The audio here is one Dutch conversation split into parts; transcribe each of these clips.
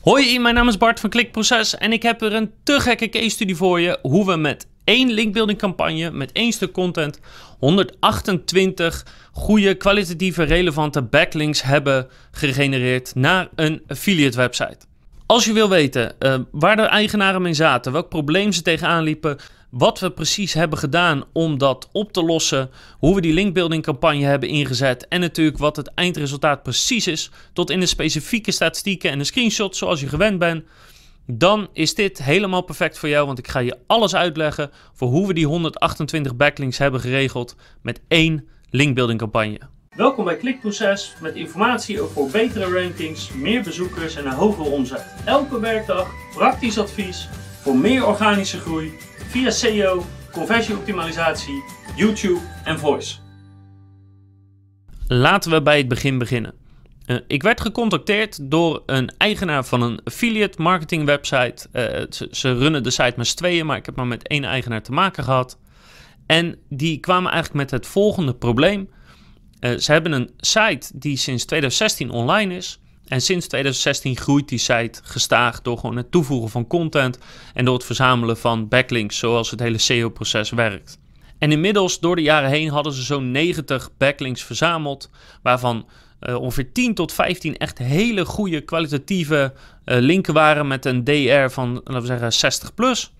Hoi, mijn naam is Bart van Klikproces en ik heb er een te gekke case study voor je hoe we met één linkbuilding campagne, met één stuk content, 128 goede, kwalitatieve, relevante backlinks hebben gegenereerd naar een affiliate website. Als je wil weten uh, waar de eigenaren mee zaten, welk probleem ze tegenaan liepen, wat we precies hebben gedaan om dat op te lossen, hoe we die linkbuilding campagne hebben ingezet en natuurlijk wat het eindresultaat precies is, tot in de specifieke statistieken en de screenshots zoals je gewend bent, dan is dit helemaal perfect voor jou, want ik ga je alles uitleggen voor hoe we die 128 backlinks hebben geregeld met één linkbuilding campagne. Welkom bij Klikproces met informatie over betere rankings, meer bezoekers en een hogere omzet. Elke werkdag praktisch advies voor meer organische groei via SEO, conversieoptimalisatie, YouTube en voice. Laten we bij het begin beginnen. Uh, ik werd gecontacteerd door een eigenaar van een affiliate marketing website. Uh, ze, runnen de site met tweeën, maar ik heb maar met één eigenaar te maken gehad. En die kwamen eigenlijk met het volgende probleem. Uh, ze hebben een site die sinds 2016 online is. En sinds 2016 groeit die site gestaag door gewoon het toevoegen van content en door het verzamelen van backlinks, zoals het hele SEO-proces werkt. En inmiddels, door de jaren heen, hadden ze zo'n 90 backlinks verzameld, waarvan uh, ongeveer 10 tot 15 echt hele goede kwalitatieve uh, linken waren met een DR van, laten we zeggen, 60 plus.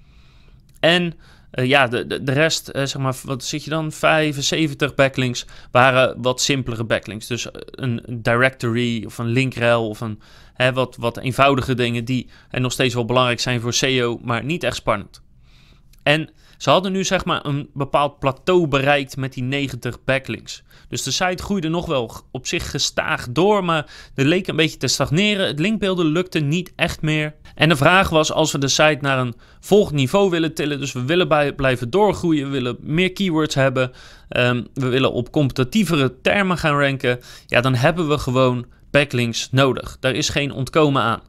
En uh, ja, de, de, de rest, uh, zeg maar, wat zit je dan? 75 backlinks waren wat simpelere backlinks. Dus een directory of een linkrel of een hè, wat, wat eenvoudige dingen die en nog steeds wel belangrijk zijn voor SEO, maar niet echt spannend. En ze hadden nu zeg maar een bepaald plateau bereikt met die 90 backlinks. Dus de site groeide nog wel op zich gestaag door, maar er leek een beetje te stagneren. Het linkbeelden lukte niet echt meer. En de vraag was als we de site naar een volgend niveau willen tillen, dus we willen blijven doorgroeien, we willen meer keywords hebben, um, we willen op competitievere termen gaan ranken, ja dan hebben we gewoon backlinks nodig. Daar is geen ontkomen aan.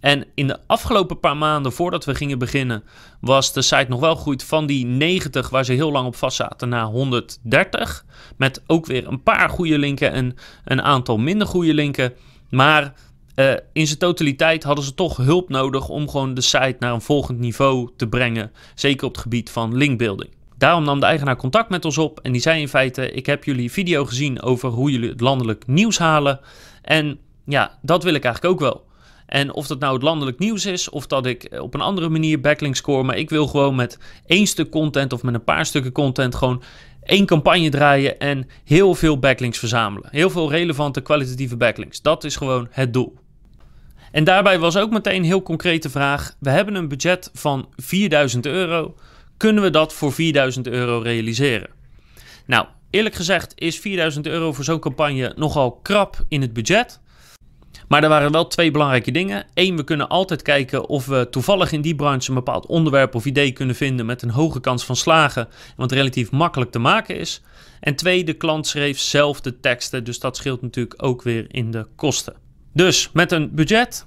En in de afgelopen paar maanden voordat we gingen beginnen, was de site nog wel gegroeid van die 90 waar ze heel lang op vast zaten naar 130. Met ook weer een paar goede linken en een aantal minder goede linken. Maar uh, in zijn totaliteit hadden ze toch hulp nodig om gewoon de site naar een volgend niveau te brengen. Zeker op het gebied van linkbuilding. Daarom nam de eigenaar contact met ons op en die zei in feite: Ik heb jullie video gezien over hoe jullie het landelijk nieuws halen. En ja, dat wil ik eigenlijk ook wel. En of dat nou het landelijk nieuws is, of dat ik op een andere manier backlinks score. Maar ik wil gewoon met één stuk content of met een paar stukken content gewoon één campagne draaien en heel veel backlinks verzamelen. Heel veel relevante kwalitatieve backlinks. Dat is gewoon het doel. En daarbij was ook meteen een heel concrete vraag. We hebben een budget van 4000 euro. Kunnen we dat voor 4000 euro realiseren? Nou, eerlijk gezegd is 4000 euro voor zo'n campagne nogal krap in het budget. Maar er waren wel twee belangrijke dingen. Eén, we kunnen altijd kijken of we toevallig in die branche een bepaald onderwerp of idee kunnen vinden met een hoge kans van slagen, wat relatief makkelijk te maken is. En twee, de klant schreef zelf de teksten, dus dat scheelt natuurlijk ook weer in de kosten. Dus met een budget,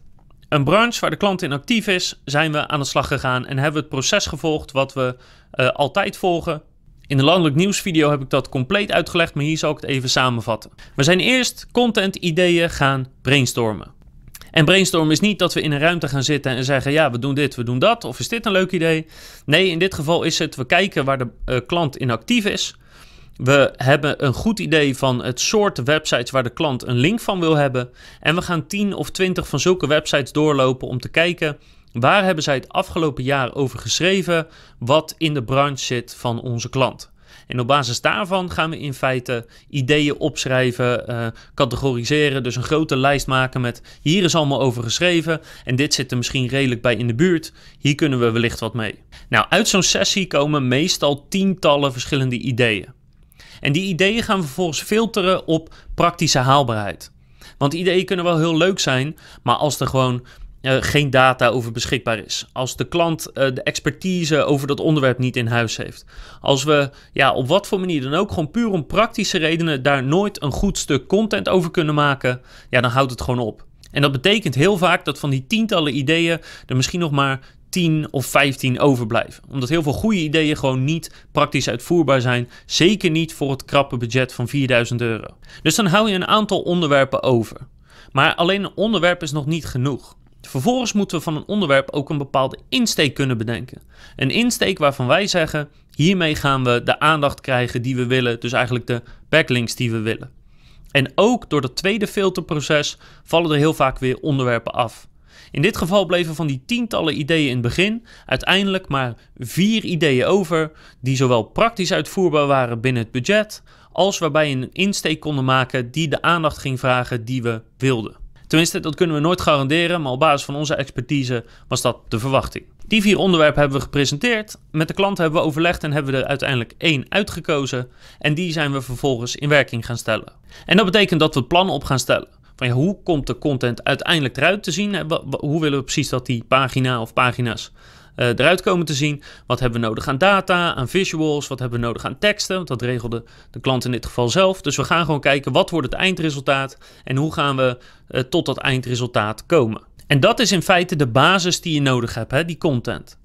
een branche waar de klant in actief is, zijn we aan de slag gegaan en hebben we het proces gevolgd wat we uh, altijd volgen. In de landelijk nieuwsvideo heb ik dat compleet uitgelegd, maar hier zal ik het even samenvatten. We zijn eerst content ideeën gaan brainstormen. En brainstormen is niet dat we in een ruimte gaan zitten en zeggen: ja, we doen dit, we doen dat, of is dit een leuk idee? Nee, in dit geval is het: we kijken waar de uh, klant in actief is. We hebben een goed idee van het soort websites waar de klant een link van wil hebben. En we gaan 10 of 20 van zulke websites doorlopen om te kijken waar hebben zij het afgelopen jaar over geschreven wat in de branche zit van onze klant. En op basis daarvan gaan we in feite ideeën opschrijven, uh, categoriseren. Dus een grote lijst maken met hier is allemaal over geschreven. En dit zit er misschien redelijk bij in de buurt. Hier kunnen we wellicht wat mee. Nou, uit zo'n sessie komen meestal tientallen verschillende ideeën. En die ideeën gaan we vervolgens filteren op praktische haalbaarheid. Want ideeën kunnen wel heel leuk zijn, maar als er gewoon uh, geen data over beschikbaar is. Als de klant uh, de expertise over dat onderwerp niet in huis heeft. Als we ja, op wat voor manier dan ook, gewoon puur om praktische redenen, daar nooit een goed stuk content over kunnen maken, ja, dan houdt het gewoon op. En dat betekent heel vaak dat van die tientallen ideeën er misschien nog maar 10 of 15 overblijven. Omdat heel veel goede ideeën gewoon niet praktisch uitvoerbaar zijn. Zeker niet voor het krappe budget van 4000 euro. Dus dan hou je een aantal onderwerpen over. Maar alleen een onderwerp is nog niet genoeg. Vervolgens moeten we van een onderwerp ook een bepaalde insteek kunnen bedenken. Een insteek waarvan wij zeggen: hiermee gaan we de aandacht krijgen die we willen, dus eigenlijk de backlinks die we willen. En ook door dat tweede filterproces vallen er heel vaak weer onderwerpen af. In dit geval bleven van die tientallen ideeën in het begin uiteindelijk maar vier ideeën over, die zowel praktisch uitvoerbaar waren binnen het budget, als waarbij een insteek konden maken die de aandacht ging vragen die we wilden. Tenminste, dat kunnen we nooit garanderen, maar op basis van onze expertise was dat de verwachting. Die vier onderwerpen hebben we gepresenteerd. Met de klant hebben we overlegd en hebben we er uiteindelijk één uitgekozen. En die zijn we vervolgens in werking gaan stellen. En dat betekent dat we plannen op gaan stellen. Van ja, hoe komt de content uiteindelijk eruit te zien? Hoe willen we precies dat die pagina of pagina's uh, eruit komen te zien. Wat hebben we nodig aan data, aan visuals, wat hebben we nodig aan teksten, want dat regelde de klant in dit geval zelf. Dus we gaan gewoon kijken wat wordt het eindresultaat en hoe gaan we uh, tot dat eindresultaat komen. En dat is in feite de basis die je nodig hebt, hè, die content.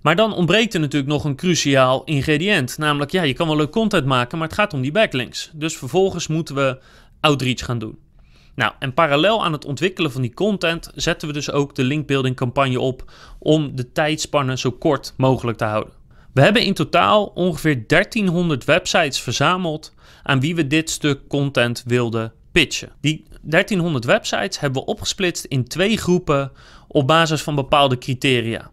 Maar dan ontbreekt er natuurlijk nog een cruciaal ingrediënt. Namelijk, ja, je kan wel leuk content maken, maar het gaat om die backlinks. Dus vervolgens moeten we outreach gaan doen. Nou, en parallel aan het ontwikkelen van die content zetten we dus ook de linkbuilding campagne op om de tijdspanne zo kort mogelijk te houden. We hebben in totaal ongeveer 1300 websites verzameld aan wie we dit stuk content wilden pitchen. Die 1300 websites hebben we opgesplitst in twee groepen op basis van bepaalde criteria.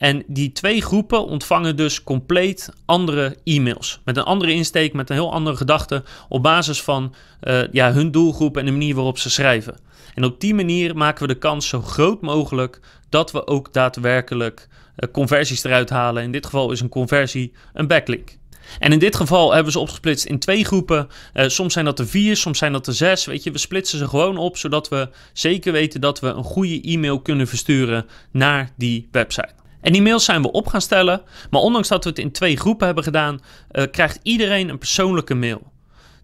En die twee groepen ontvangen dus compleet andere e-mails. Met een andere insteek, met een heel andere gedachte. Op basis van uh, ja, hun doelgroep en de manier waarop ze schrijven. En op die manier maken we de kans zo groot mogelijk dat we ook daadwerkelijk uh, conversies eruit halen. In dit geval is een conversie een backlink. En in dit geval hebben ze opgesplitst in twee groepen. Uh, soms zijn dat er vier, soms zijn dat er zes. Weet je, we splitsen ze gewoon op zodat we zeker weten dat we een goede e-mail kunnen versturen naar die website. En die mails zijn we op gaan stellen, maar ondanks dat we het in twee groepen hebben gedaan, uh, krijgt iedereen een persoonlijke mail.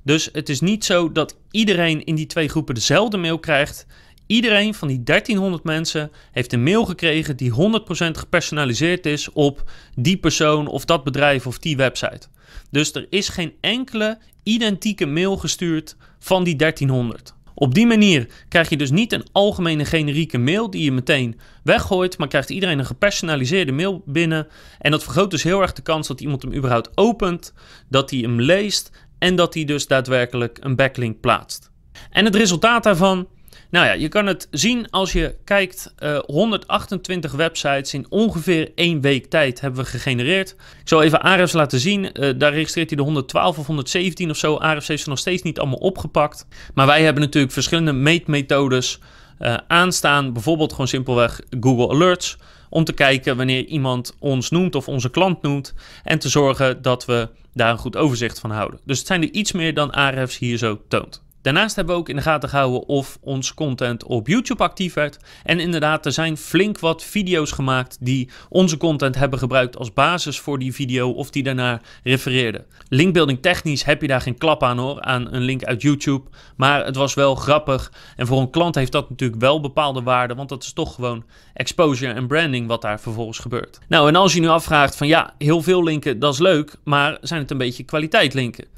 Dus het is niet zo dat iedereen in die twee groepen dezelfde mail krijgt. Iedereen van die 1300 mensen heeft een mail gekregen die 100% gepersonaliseerd is op die persoon of dat bedrijf of die website. Dus er is geen enkele identieke mail gestuurd van die 1300. Op die manier krijg je dus niet een algemene generieke mail die je meteen weggooit, maar krijgt iedereen een gepersonaliseerde mail binnen. En dat vergroot dus heel erg de kans dat iemand hem überhaupt opent, dat hij hem leest en dat hij dus daadwerkelijk een backlink plaatst. En het resultaat daarvan nou ja, je kan het zien als je kijkt. Uh, eh, 128 websites in ongeveer één week tijd hebben we gegenereerd. Ik zal even Ahrefs laten zien. Uh, daar registreert hij de 112 of 117 of zo. Ahrefs heeft ze nog steeds niet allemaal opgepakt. Maar wij hebben natuurlijk verschillende meetmethodes uh, aanstaan. Bijvoorbeeld gewoon simpelweg Google Alerts. Om te kijken wanneer iemand ons noemt of onze klant noemt. En te zorgen dat we daar een goed overzicht van houden. Dus het zijn er iets meer dan Ahrefs hier zo toont. Daarnaast hebben we ook in de gaten gehouden of ons content op YouTube actief werd. En inderdaad, er zijn flink wat video's gemaakt die onze content hebben gebruikt als basis voor die video of die daarna refereerden. Linkbuilding technisch heb je daar geen klap aan hoor, aan een link uit YouTube. Maar het was wel grappig. En voor een klant heeft dat natuurlijk wel bepaalde waarde, want dat is toch gewoon exposure en branding wat daar vervolgens gebeurt. Nou, en als je nu afvraagt van ja, heel veel linken, dat is leuk, maar zijn het een beetje kwaliteit linken?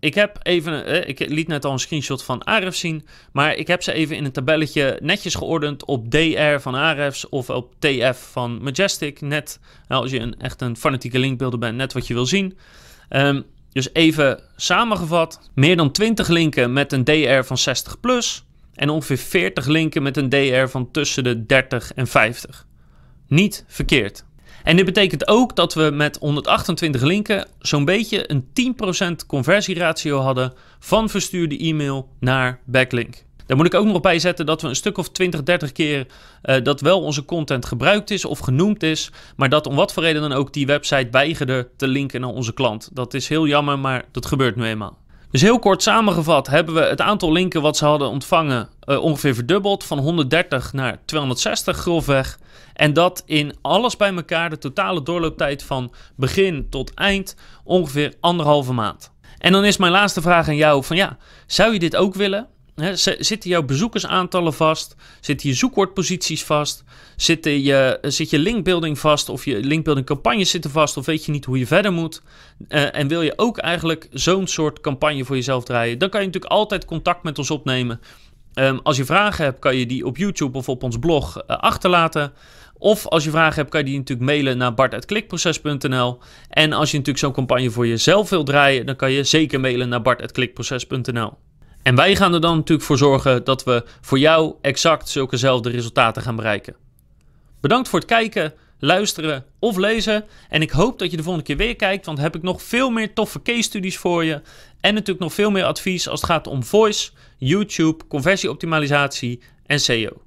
Ik heb even, eh, ik liet net al een screenshot van Ahrefs zien, maar ik heb ze even in een tabelletje netjes geordend op DR van Ahrefs of op TF van Majestic. Net nou, als je een, echt een fanatieke linkbeelder bent, net wat je wil zien. Um, dus even samengevat, meer dan 20 linken met een DR van 60 plus en ongeveer 40 linken met een DR van tussen de 30 en 50. Niet verkeerd. En dit betekent ook dat we met 128 linken zo'n beetje een 10% conversieratio hadden van verstuurde e-mail naar backlink. Daar moet ik ook nog bij zetten dat we een stuk of 20, 30 keer uh, dat wel onze content gebruikt is of genoemd is, maar dat om wat voor reden dan ook die website weigerde te linken naar onze klant. Dat is heel jammer, maar dat gebeurt nu eenmaal. Dus heel kort samengevat hebben we het aantal linken wat ze hadden ontvangen uh, ongeveer verdubbeld van 130 naar 260 grofweg. En dat in alles bij elkaar, de totale doorlooptijd van begin tot eind, ongeveer anderhalve maand. En dan is mijn laatste vraag aan jou van ja, zou je dit ook willen? Zitten jouw bezoekersaantallen vast? Zitten je zoekwoordposities vast? Zitten je, zit je linkbuilding vast? Of je linkbuilding campagnes zitten vast? Of weet je niet hoe je verder moet? Uh, en wil je ook eigenlijk zo'n soort campagne voor jezelf draaien? Dan kan je natuurlijk altijd contact met ons opnemen. Ehm, als je vragen hebt, kan je die op YouTube of op ons blog uh, achterlaten. Of als je vragen hebt, kan je die natuurlijk mailen naar bart.klikproces.nl. En als je natuurlijk zo'n campagne voor jezelf wilt draaien, dan kan je zeker mailen naar bart.klikproces.nl. En wij gaan er dan natuurlijk voor zorgen dat we voor jou exact zulkezelfde resultaten gaan bereiken. Bedankt voor het kijken, luisteren of lezen. En ik hoop dat je de volgende keer weer kijkt, want heb ik nog veel meer toffe case studies voor je. En natuurlijk nog veel meer advies als het gaat om voice, YouTube, conversieoptimalisatie en SEO.